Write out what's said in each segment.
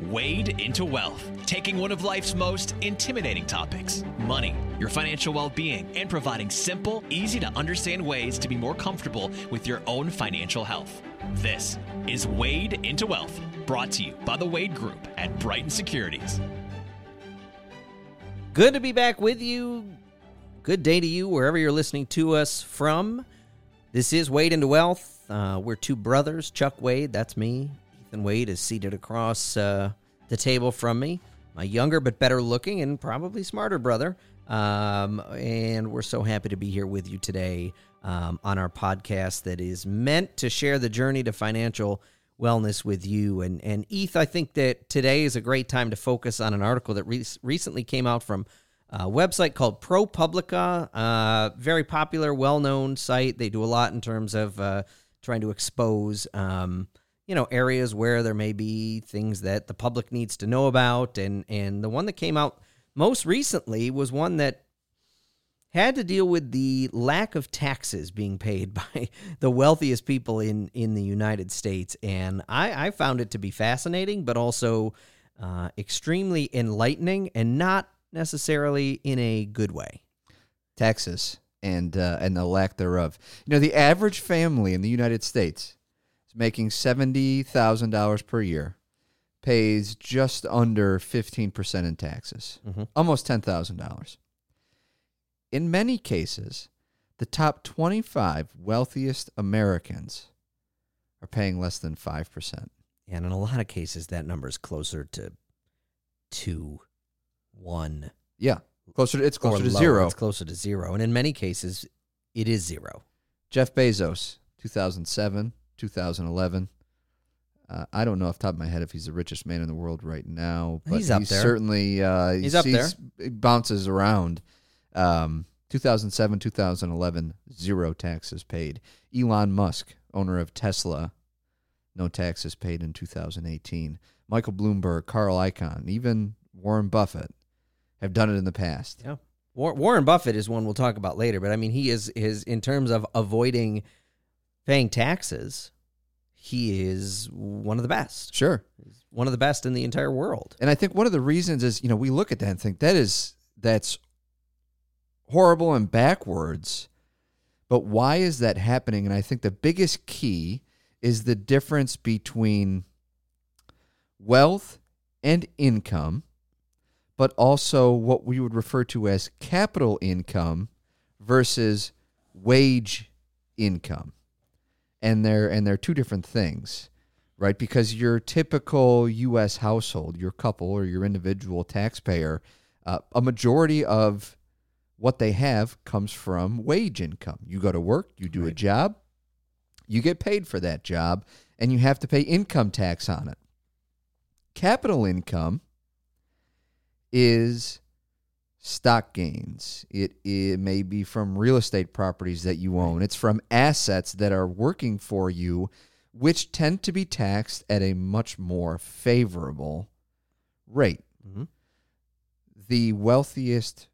Wade into Wealth, taking one of life's most intimidating topics money, your financial well being, and providing simple, easy to understand ways to be more comfortable with your own financial health. This is Wade into Wealth, brought to you by the Wade Group at Brighton Securities. Good to be back with you. Good day to you, wherever you're listening to us from. This is Wade into Wealth. Uh, we're two brothers, Chuck Wade, that's me, Ethan Wade is seated across uh, the table from me, my younger but better looking and probably smarter brother. Um, and we're so happy to be here with you today um, on our podcast that is meant to share the journey to financial wellness with you. And, and Eth, I think that today is a great time to focus on an article that re- recently came out from a website called ProPublica, uh, very popular, well known site. They do a lot in terms of uh, trying to expose. Um, you know areas where there may be things that the public needs to know about. And and the one that came out most recently was one that had to deal with the lack of taxes being paid by the wealthiest people in in the United States. And I I found it to be fascinating but also uh, extremely enlightening and not necessarily in a good way. Taxes and uh, and the lack thereof. You know the average family in the United States is making $70,000 per year, pays just under 15% in taxes, mm-hmm. almost $10,000. In many cases, the top 25 wealthiest Americans are paying less than 5%. And in a lot of cases, that number is closer to two, one. Yeah, closer. To, it's closer to zero. It's closer to zero, and in many cases, it is zero. Jeff Bezos, 2007, 2011. Uh, I don't know off the top of my head if he's the richest man in the world right now, but he's up there. certainly uh, he's, up there. He bounces around. Um, 2007, 2011, zero taxes paid. Elon Musk, owner of Tesla, no taxes paid in 2018. Michael Bloomberg, Carl Icahn, even Warren Buffett have done it in the past. Yeah. Warren Buffett is one we'll talk about later, but I mean, he is is in terms of avoiding paying taxes, he is one of the best. Sure. He's one of the best in the entire world. And I think one of the reasons is, you know, we look at that and think that is that's horrible and backwards. But why is that happening? And I think the biggest key is the difference between wealth and income, but also what we would refer to as capital income versus wage income and they're and they're two different things right? Because your typical us household your couple or your individual taxpayer uh, a majority of what they have comes from wage income. You go to work you do right. a job you get paid for that job and you have to pay income tax on it. Capital income is stock gains. It, it may be from real estate properties that you own. It's from assets that are working for you, which tend to be taxed at a much more favorable rate. Mm-hmm. The wealthiest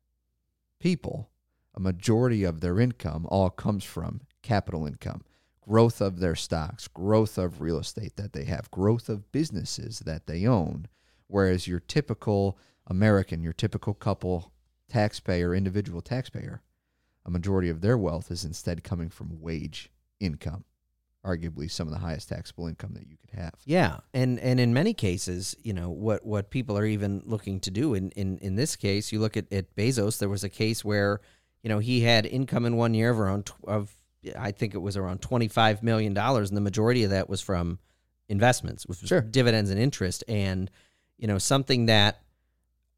people, a majority of their income all comes from capital income. Growth of their stocks, growth of real estate that they have, growth of businesses that they own. Whereas your typical American, your typical couple taxpayer, individual taxpayer, a majority of their wealth is instead coming from wage income, arguably some of the highest taxable income that you could have. Yeah, and and in many cases, you know what what people are even looking to do. In in in this case, you look at at Bezos. There was a case where you know he had income in one year of around of I think it was around twenty five million dollars, and the majority of that was from investments, which was sure. dividends and interest, and you know something that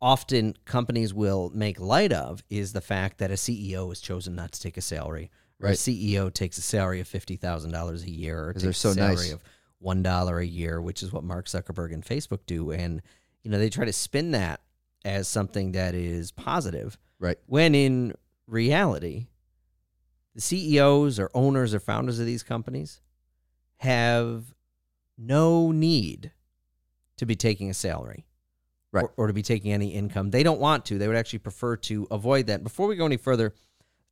often companies will make light of is the fact that a CEO has chosen not to take a salary. Right. A CEO takes a salary of fifty thousand dollars a year, or takes so a salary nice. of one dollar a year, which is what Mark Zuckerberg and Facebook do. And you know they try to spin that as something that is positive, right? When in reality, the CEOs or owners or founders of these companies have no need to be taking a salary right. or, or, to be taking any income. They don't want to. They would actually prefer to avoid that. Before we go any further,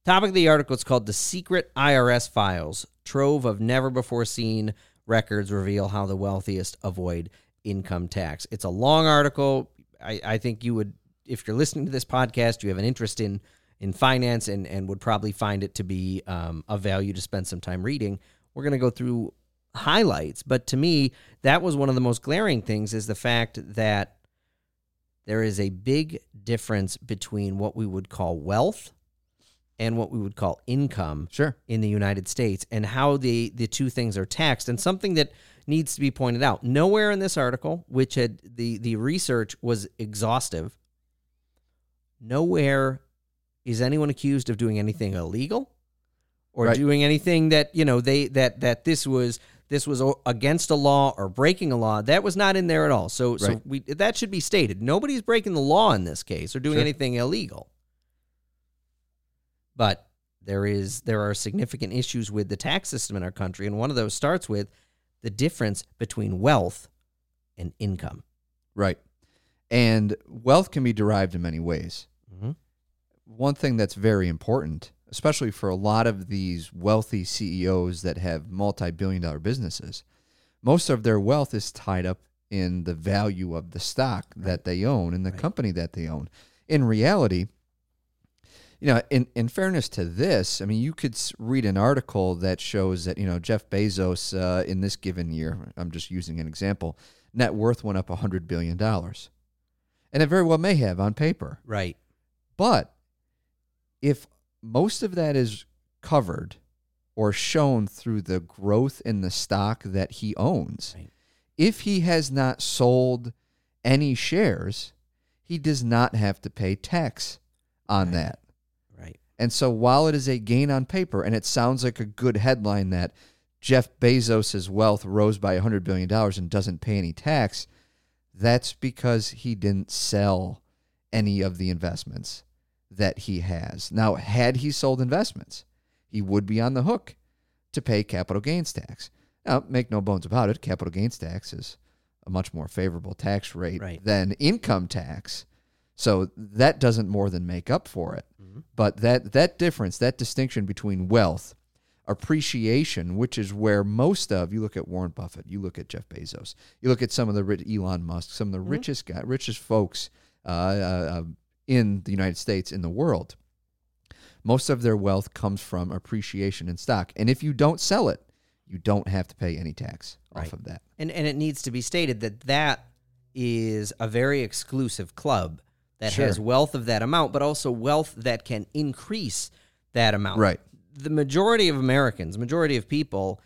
topic of the article is called "The Secret IRS Files: Trove of Never Before Seen Records Reveal How the Wealthiest Avoid income tax. It's a long article. I, I think you would, if you're listening to this podcast, you have an interest in in finance and and would probably find it to be um, of value to spend some time reading. We're going to go through highlights, but to me, that was one of the most glaring things is the fact that there is a big difference between what we would call wealth and what we would call income Sure. in the United States and how the the two things are taxed and something that needs to be pointed out. Nowhere in this article, which had the the research was exhaustive, nowhere is anyone accused of doing anything illegal or Right. doing anything that, you know, they that that this was this was against a law or breaking a law. That was not in there at all. So so we that should be stated. Nobody's breaking the law in this case or doing Sure. anything illegal. But there is there are significant issues with the tax system in our country, and one of those starts with the difference between wealth and income. Right. And wealth can be derived in many ways. Mm-hmm. One thing that's very important, especially for a lot of these wealthy CEOs that have multi billion dollar businesses, most of their wealth is tied up in the value of the stock that they own and the Right. company that they own. In reality, you know, in, in fairness to this, I mean, you could read an article that shows that, you know, Jeff Bezos uh, in this given year, I'm just using an example, net worth went up $100 billion. And it very well may have on paper. Right. But if most of that is covered or shown through the growth in the stock that he owns, Right. if he has not sold any shares, he does not have to pay tax on Right. that. Right. And so while it is a gain on paper and it sounds like a good headline that Jeff Bezos' wealth rose by $100 billion and doesn't pay any tax, that's because he didn't sell any of the investments that he has. Now, had he sold investments, he would be on the hook to pay capital gains tax. Now, make no bones about it, capital gains tax is a much more favorable tax rate Right. than income tax. So that doesn't more than make up for it. Mhm. But that that difference, that distinction between wealth, appreciation, which is where most of you look at Warren Buffett, you look at Jeff Bezos, you look at some of the rich, Elon Musk, some of the richest guy, richest folks uh, uh, uh, in the United States, in the world. Most of their wealth comes from appreciation in stock, and if you don't sell it, you don't have to pay any tax Right. off of that. And and it needs to be stated that that is a very exclusive club that Sure. has wealth of that amount, but also wealth that can increase that amount. Right. The majority of Americans, majority of people,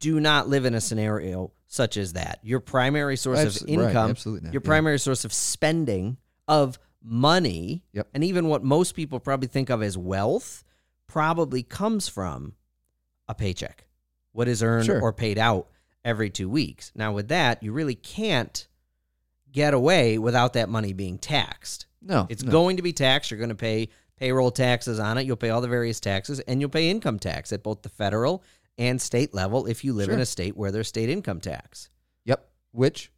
do not live in a scenario such as that. Your primary source of right, income, absolutely not, your yeah. primary source of spending of money, Yep. and even what most people probably think of as wealth, probably comes from a paycheck, what is earned Sure. or paid out every two weeks. Now, with that, you really can't get away without that money being taxed. No, It's no. going to be taxed. You're going to pay payroll taxes on it. You'll pay all the various taxes, and you'll pay income tax at both the federal and state level if you live in a state where there's state income tax. Yep. Which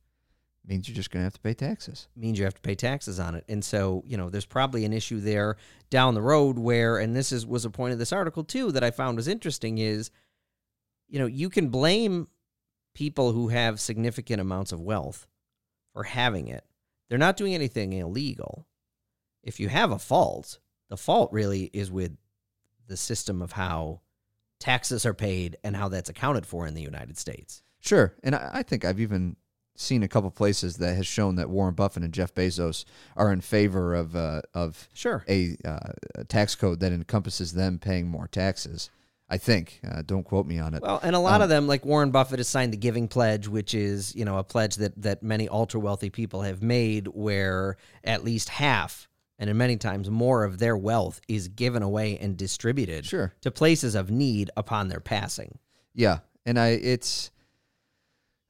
means you're just going to have to pay taxes. means you have to pay taxes on it. And so, you know, there's probably an issue there down the road where, and this is was a point of this article too that I found was interesting is, you know, you can blame people who have significant amounts of wealth for having it. They're not doing anything illegal. If you have a fault, the fault really is with the system of how taxes are paid and how that's accounted for in the United States. Sure. And I, I think I've even seen a couple places that has shown that Warren Buffett and Jeff Bezos are in favor of uh, of Sure. a, uh, a tax code that encompasses them paying more taxes. I think. Uh, don't quote me on it. Well, and a lot Um, of them, like Warren Buffett, has signed the Giving Pledge, which is you know a pledge that that many ultra wealthy people have made, where at least half, and in many times more of their wealth is given away and distributed Sure. to places of need upon their passing. Yeah, and I it's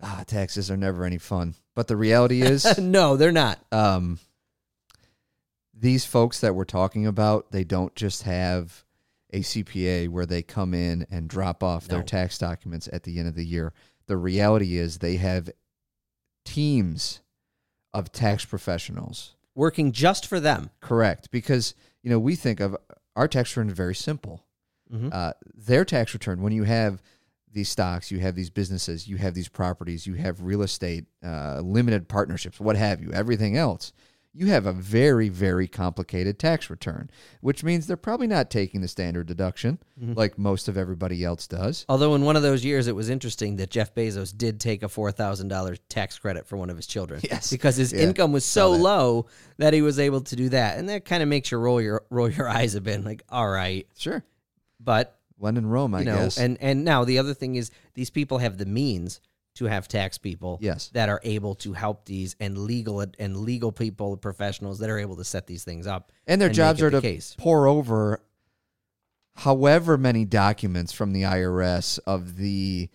ah taxes are never any fun. But the reality is, no, they're not. um, these folks that we're talking about, they don't just have a CPA where they come in and drop off their No. tax documents at the end of the year. The reality is they have teams of tax professionals. Working just for them. Correct, because you know we think of our tax return is very simple. Mhm. Uh, their tax return, when you have these stocks, you have these businesses, you have these properties, you have real estate, uh, limited partnerships, what have you, everything else, you have a very, very complicated tax return, which means they're probably not taking the standard deduction like most of everybody else does. Although in one of those years, it was interesting that Jeff Bezos did take a four thousand dollars tax credit for one of his children. Yes. because his Yeah, income was so that. low that he was able to do that, and that kind of makes you roll your roll your eyes a bit, like, all right, Sure. but When in Rome, I you know, guess. and and now the other thing is these people have the means to have tax people Yes. that are able to help these and legal and legal people professionals that are able to set these things up and their make jobs are the to case. pour over however many documents from the IRS of the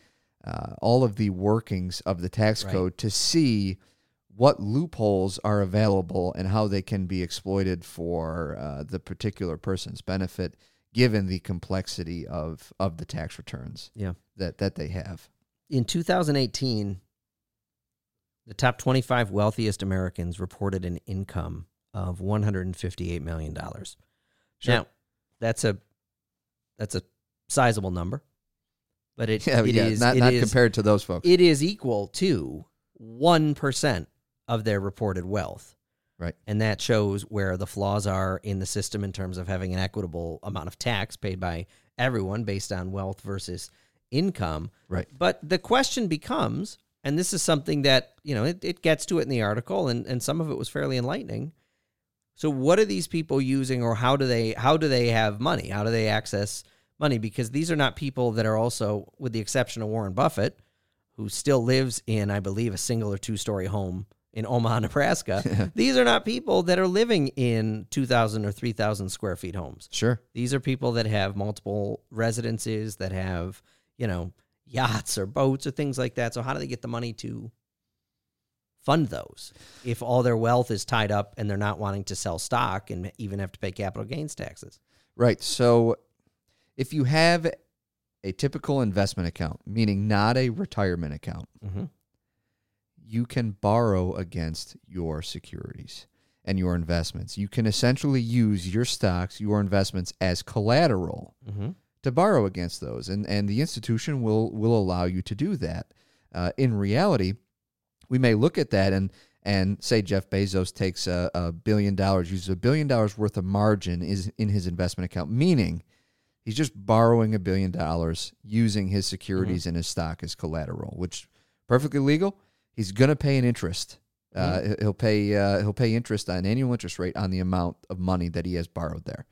uh, all of the workings of the tax Right. code to see what loopholes are available and how they can be exploited for uh, the particular person's benefit, given the complexity of of the tax returns Yeah. that that they have. in 2018, the top 25 wealthiest Americans reported an income of 158 million dollars. Sure. Now, that's a that's a sizable number, but it, Yeah, it yeah, is- not it not is- compared to those folks. it is equal to 1% of their reported wealth. Right. And that shows where the flaws are in the system in terms of having an equitable amount of tax paid by everyone based on wealth versus income. Right. But the question becomes, and this is something that, you know, it, it gets to it in the article and, and some of it was fairly enlightening. So what are these people using or how do they how do they have money? How do they access money? Because these are not people that are also, with the exception of Warren Buffett, who still lives in, I believe, a single or two story home in Omaha, Nebraska. These are not people that are living in 2,000 or 3,000 square feet homes. Sure. These are people that have multiple residences, that have, you know, yachts or boats or things like that. So, how do they get the money to fund those if all their wealth is tied up and they're not wanting to sell stock and even have to pay capital gains taxes? Right. So if you have a typical investment account, meaning not a retirement account, Mm-hmm. You can borrow against your securities and your investments. You can essentially use your stocks, your investments as collateral Mm-hmm. to borrow against those, and and the institution will will allow you to do that. Uh, in reality, we may look at that and and say Jeff Bezos takes a, a billion dollars, uses a billion dollars worth of margin is in his investment account, meaning he's just borrowing a billion dollars using his securities and his stock as collateral, which perfectly legal. He's gonna pay an interest. Uh, He'll pay uh, he'll pay interest on annual interest rate on the amount of money that he has borrowed there.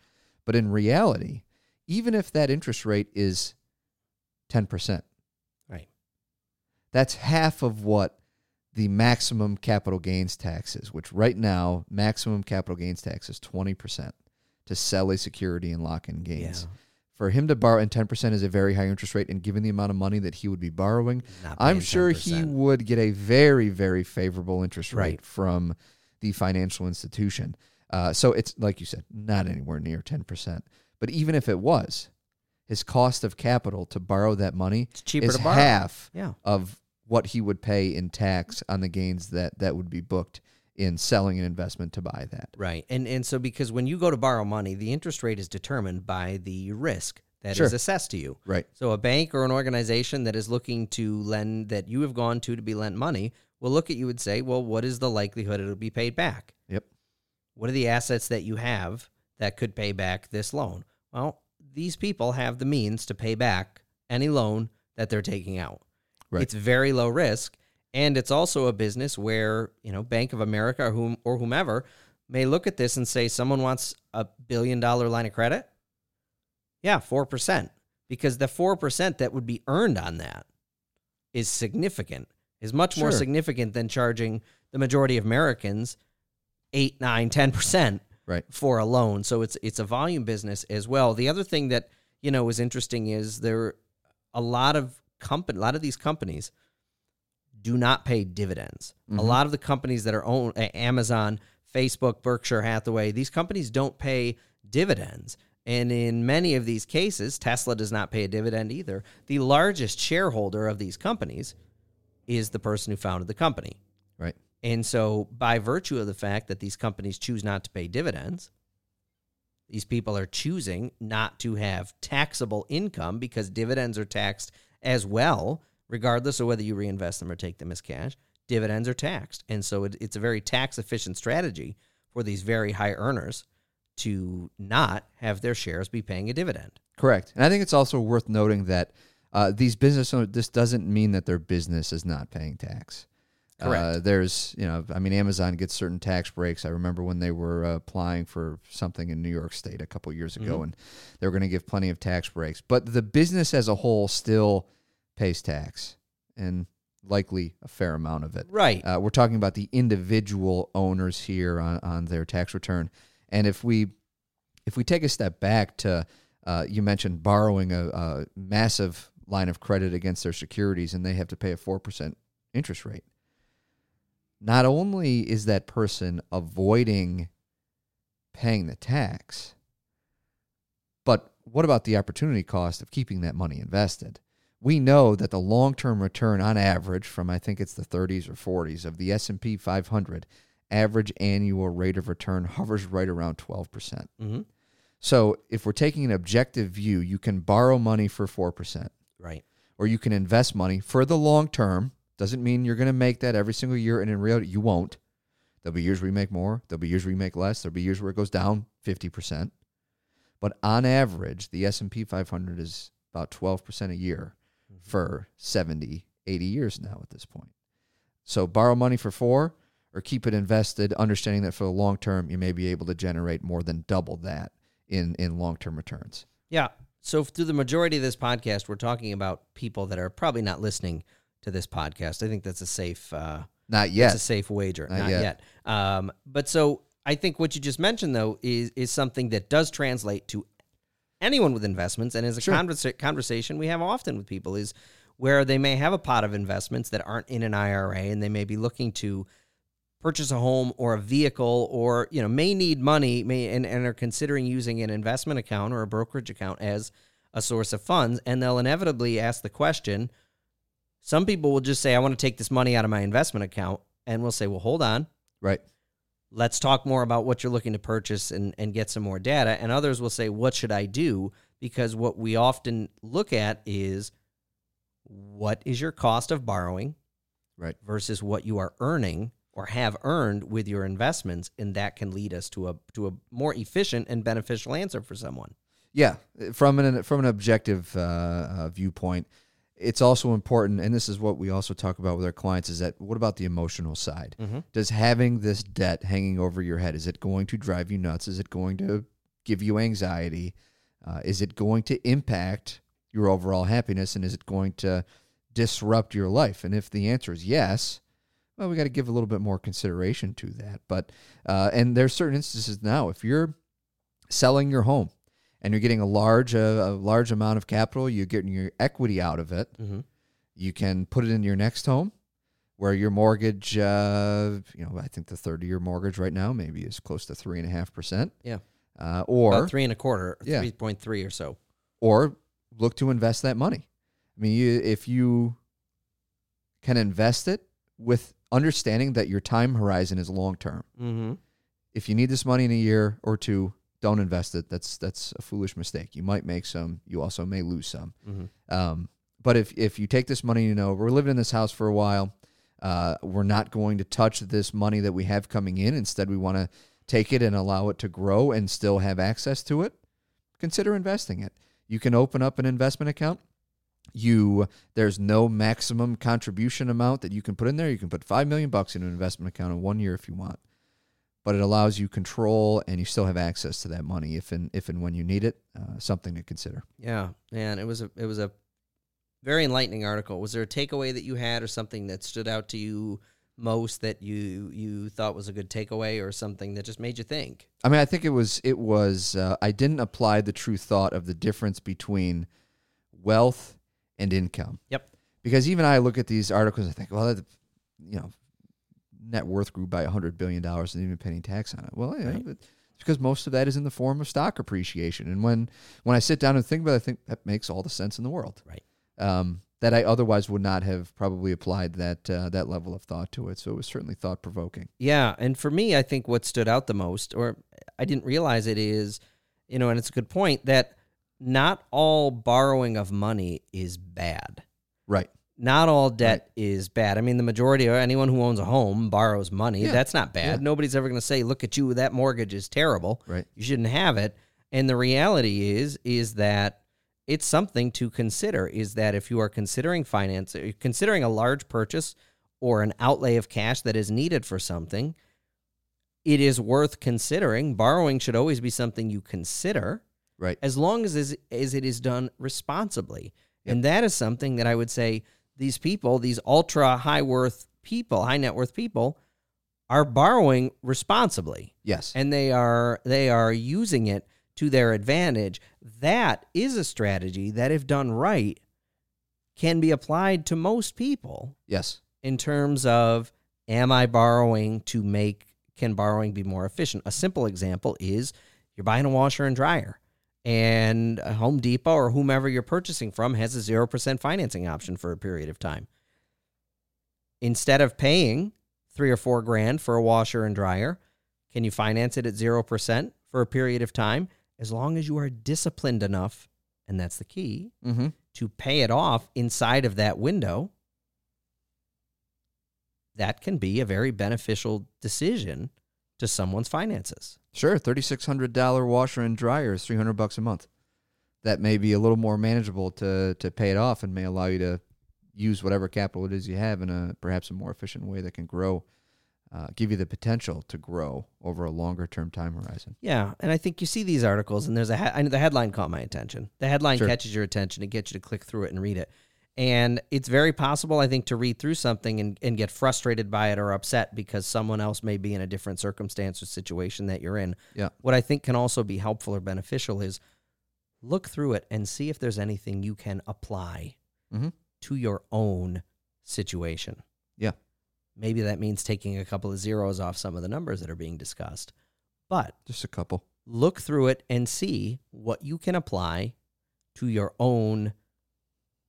But in reality, even if that interest rate is ten percent, Right. that's half of what the maximum capital gains tax is, which right now maximum capital gains tax is twenty percent to sell a security and lock in gains. Yeah. For him to borrow, and ten percent is a very high interest rate, and given the amount of money that he would be borrowing, I'm sure he 10%. would get a very, very favorable interest rate Right. from the financial institution. Uh, so it's like you said, not anywhere near ten percent. But even if it was, his cost of capital to borrow that money is half Yeah. of what he would pay in tax on the gains that that would be booked in selling an investment to buy that. Right. And and so because when you go to borrow money, the interest rate is determined by the risk that is Sure. assessed to you. Right. So a bank or an organization that is looking to lend that you have gone to to be lent money will look at you and say, "Well, what is the likelihood it'll be paid back? Yep. What are the assets that you have that could pay back this loan?" Well, these people have the means to pay back any loan that they're taking out. Right. It's very low risk, and it's also a business where you know Bank of America or whom or whomever may look at this and say, "Someone wants a billion dollar line of credit." Yeah, four percent, because the four percent that would be earned on that is significant. Is much more significant than charging the majority of Americans eight, nine, ten percent Right. for a loan. So it's it's a volume business as well. The other thing that you know was interesting is there a lot of company, a lot of these companies do not pay dividends. A Mhm. lot of the companies that are owned, Amazon, Facebook, Berkshire Hathaway, these companies don't pay dividends. And in many of these cases, Tesla does not pay a dividend either. The largest shareholder of these companies is the person who founded the company. Right. And so, by virtue of the fact that these companies choose not to pay dividends, these people are choosing not to have taxable income because dividends are taxed as well, regardless of whether you reinvest them or take them as cash. Dividends are taxed, and so it, it's a very tax efficient strategy for these very high earners to not have their shares be paying a dividend. Correct. And I think it's also worth noting that uh, these business owners, this doesn't mean that their business is not paying tax. Correct. Uh, there's, you know, I mean, Amazon gets certain tax breaks. I remember when they were uh, applying for something in New York State a couple years ago, and they were going to give plenty of tax breaks. But the business as a whole still pays tax, and likely a fair amount of it. Right. Uh, we're talking about the individual owners here on, on their tax return, and if we if we take a step back to uh, you mentioned borrowing a, a massive line of credit against their securities, and they have to pay a four percent interest rate. Not only is that person avoiding paying the tax, but what about the opportunity cost of keeping that money invested? We know that the long-term return on average from I think it's the 30s or 40s of the S&P 500 average annual rate of return hovers right around 12%. Mm-hmm. So, if we're taking an objective view, you can borrow money for 4% Right. or you can invest money for the long term. Doesn't mean you're going to make that every single year, and in reality, you won't. There'll be years where you make more. There'll be years where you make less. There'll be years where it goes down fifty percent. But on average, the S and P 500 is about twelve percent a year for 70, 80 years now at this point. So borrow money for four, or keep it invested, understanding that for the long term, you may be able to generate more than double that in in long term returns. Yeah. So through the majority of this podcast, we're talking about people that are probably not listening to this podcast. I think that's a safe. Uh, Not It's yet. a safe wager. Not Not, yet. yet. Um, but so I think what you just mentioned though is is something that does translate to anyone with investments, and is a Sure. conversa- conversation we have often with people is where they may have a pot of investments that aren't in an IRA, and they may be looking to purchase a home or a vehicle, or you know may need money, may and, and are considering using an investment account or a brokerage account as a source of funds, and they'll inevitably ask the question. Some people will just say, I want to take this money out of my investment account. And we'll say, well, hold on. right. Let's talk more about what you're looking to purchase and, and get some more data. And others will say, what should I do? Because what we often look at is what is your cost of borrowing Right. versus what you are earning or have earned with your investments. And that can lead us to a, to a more efficient and beneficial answer for someone. Yeah, from an from an objective uh, uh, viewpoint, it's also important, and this is what we also talk about with our clients: is that what about the emotional side? Mm-hmm. Does having this debt hanging over your head is it going to drive you nuts? Is it going to give you anxiety? Uh, is it going to impact your overall happiness, and is it going to disrupt your life? And if the answer is yes, well, we got to give a little bit more consideration to that. But uh, and there's certain instances now if you're selling your home and you're getting a large uh, a large amount of capital, you're getting your equity out of it. Mm-hmm. You can put it in your next home, where your mortgage, uh, you know, I think the 30 year mortgage right now maybe is close to three and a half percent. Yeah. Uh, or About three and a quarter, Yeah. 3.3 or so. or look to invest that money. I mean, you, if you can invest it with understanding that your time horizon is long term. Mm-hmm. If you need this money in a year or two, don't invest it. That's that's a foolish mistake. You might make some. You also may lose some. Mm-hmm. Um, but if if you take this money, you know we're living in this house for a while. Uh, we're not going to touch this money that we have coming in. Instead, we want to take it and allow it to grow and still have access to it. Consider investing it. You can open up an investment account. You there's no maximum contribution amount that you can put in there. You can put five million bucks in an investment account in one year if you want, but it allows you control and you still have access to that money if and if and when you need it. Uh, something to consider. Yeah, man, it was a it was a very enlightening article. Was there a takeaway that you had, or something that stood out to you most that you you thought was a good takeaway, or something that just made you think? I mean, I think it was it was uh, I didn't apply the true thought of the difference between wealth and income. Yep. Because even I look at these articles and I think, well, that, you know, net worth grew by hundred billion dollars and even paying tax on it. Well, yeah, Right. it's because most of that is in the form of stock appreciation. And when when I sit down and think about it, I think that makes all the sense in the world. Right. Um, that I otherwise would not have probably applied that uh, that level of thought to it. So it was certainly thought provoking. Yeah, and for me, I think what stood out the most, or I didn't realize it, is you know, and it's a good point that not all borrowing of money is bad. Right. Not all debt is bad. I mean, the majority of anyone who owns a home borrows money. Yeah. That's not bad. Yeah. Nobody's ever going to say, "Look at you, that mortgage is terrible." Right. You shouldn't have it. And the reality is is that it's something to consider is that if you are considering finance, uh, considering a large purchase or an outlay of cash that is needed for something, it is worth considering. Borrowing should always be something you consider Right. as long as, as, as it is done responsibly. And that is something that I would say these people, these ultra high worth people, high net worth people, are borrowing responsibly Yes. and they are they are using it to their advantage. That is a strategy that if done right can be applied to most people yes. in terms of am I borrowing to make can borrowing be more efficient? A simple example is you're buying a washer and dryer and Home Depot or whomever you're purchasing from has a 0% financing option for a period of time. Instead of paying 3 or 4 grand for a washer and dryer, can you finance it at 0% for a period of time as long as you are disciplined enough and that's the key Mm-hmm. to pay it off inside of that window, that can be a very beneficial decision to someone's finances. Sure. Thirty six hundred dollar washer and dryer is three hundred bucks a month. That may be a little more manageable to to pay it off and may allow you to use whatever capital it is you have in a perhaps a more efficient way that can grow, uh, give you the potential to grow over a longer term time horizon. Yeah, and I think you see these articles, and there's a he- I know the headline caught my attention. The headline Sure. catches your attention, it gets you to click through it and read it. And it's very possible, I think, to read through something and, and get frustrated by it or upset because someone else may be in a different circumstance or situation that you're in. Yeah. What I think can also be helpful or beneficial is look through it and see if there's anything you can apply Mhm. to your own situation. Yeah. Maybe that means taking a couple of zeros off some of the numbers that are being discussed. But Just a couple. look through it and see what you can apply to your own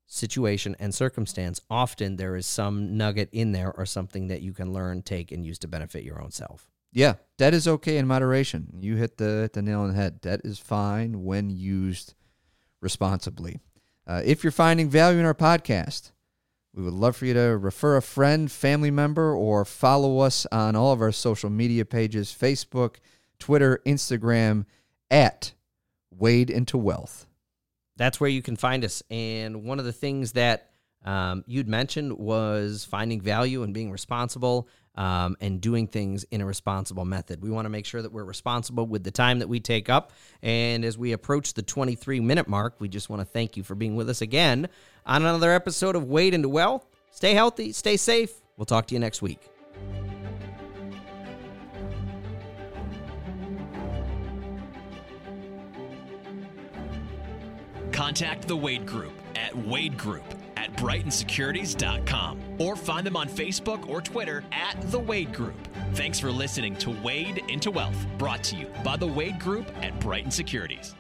situation and circumstance. Often there is some nugget in there or something that you can learn, take, and use to benefit your own self. Yeah, debt is okay in moderation. You hit the the nail on the head. Debt is fine when used responsibly. Uh, if you're finding value in our podcast, we would love for you to refer a friend, family member, or follow us on all of our social media pages: Facebook, Twitter, Instagram, at Wade into Wealth. That's where you can find us. And one of the things that um, you'd mentioned was finding value and being responsible um, and doing things in a responsible method. We want to make sure that we're responsible with the time that we take up. And as we approach the 23 minute mark, we just want to thank you for being with us again on another episode of Wade into Wealth. Stay healthy, stay safe. We'll talk to you next week. Contact the Wade Group at Wade Group at BrightonSecurities.com or find them on Facebook or Twitter at The Wade Group. Thanks for listening to Wade into Wealth, brought to you by the Wade Group at Brighton Securities.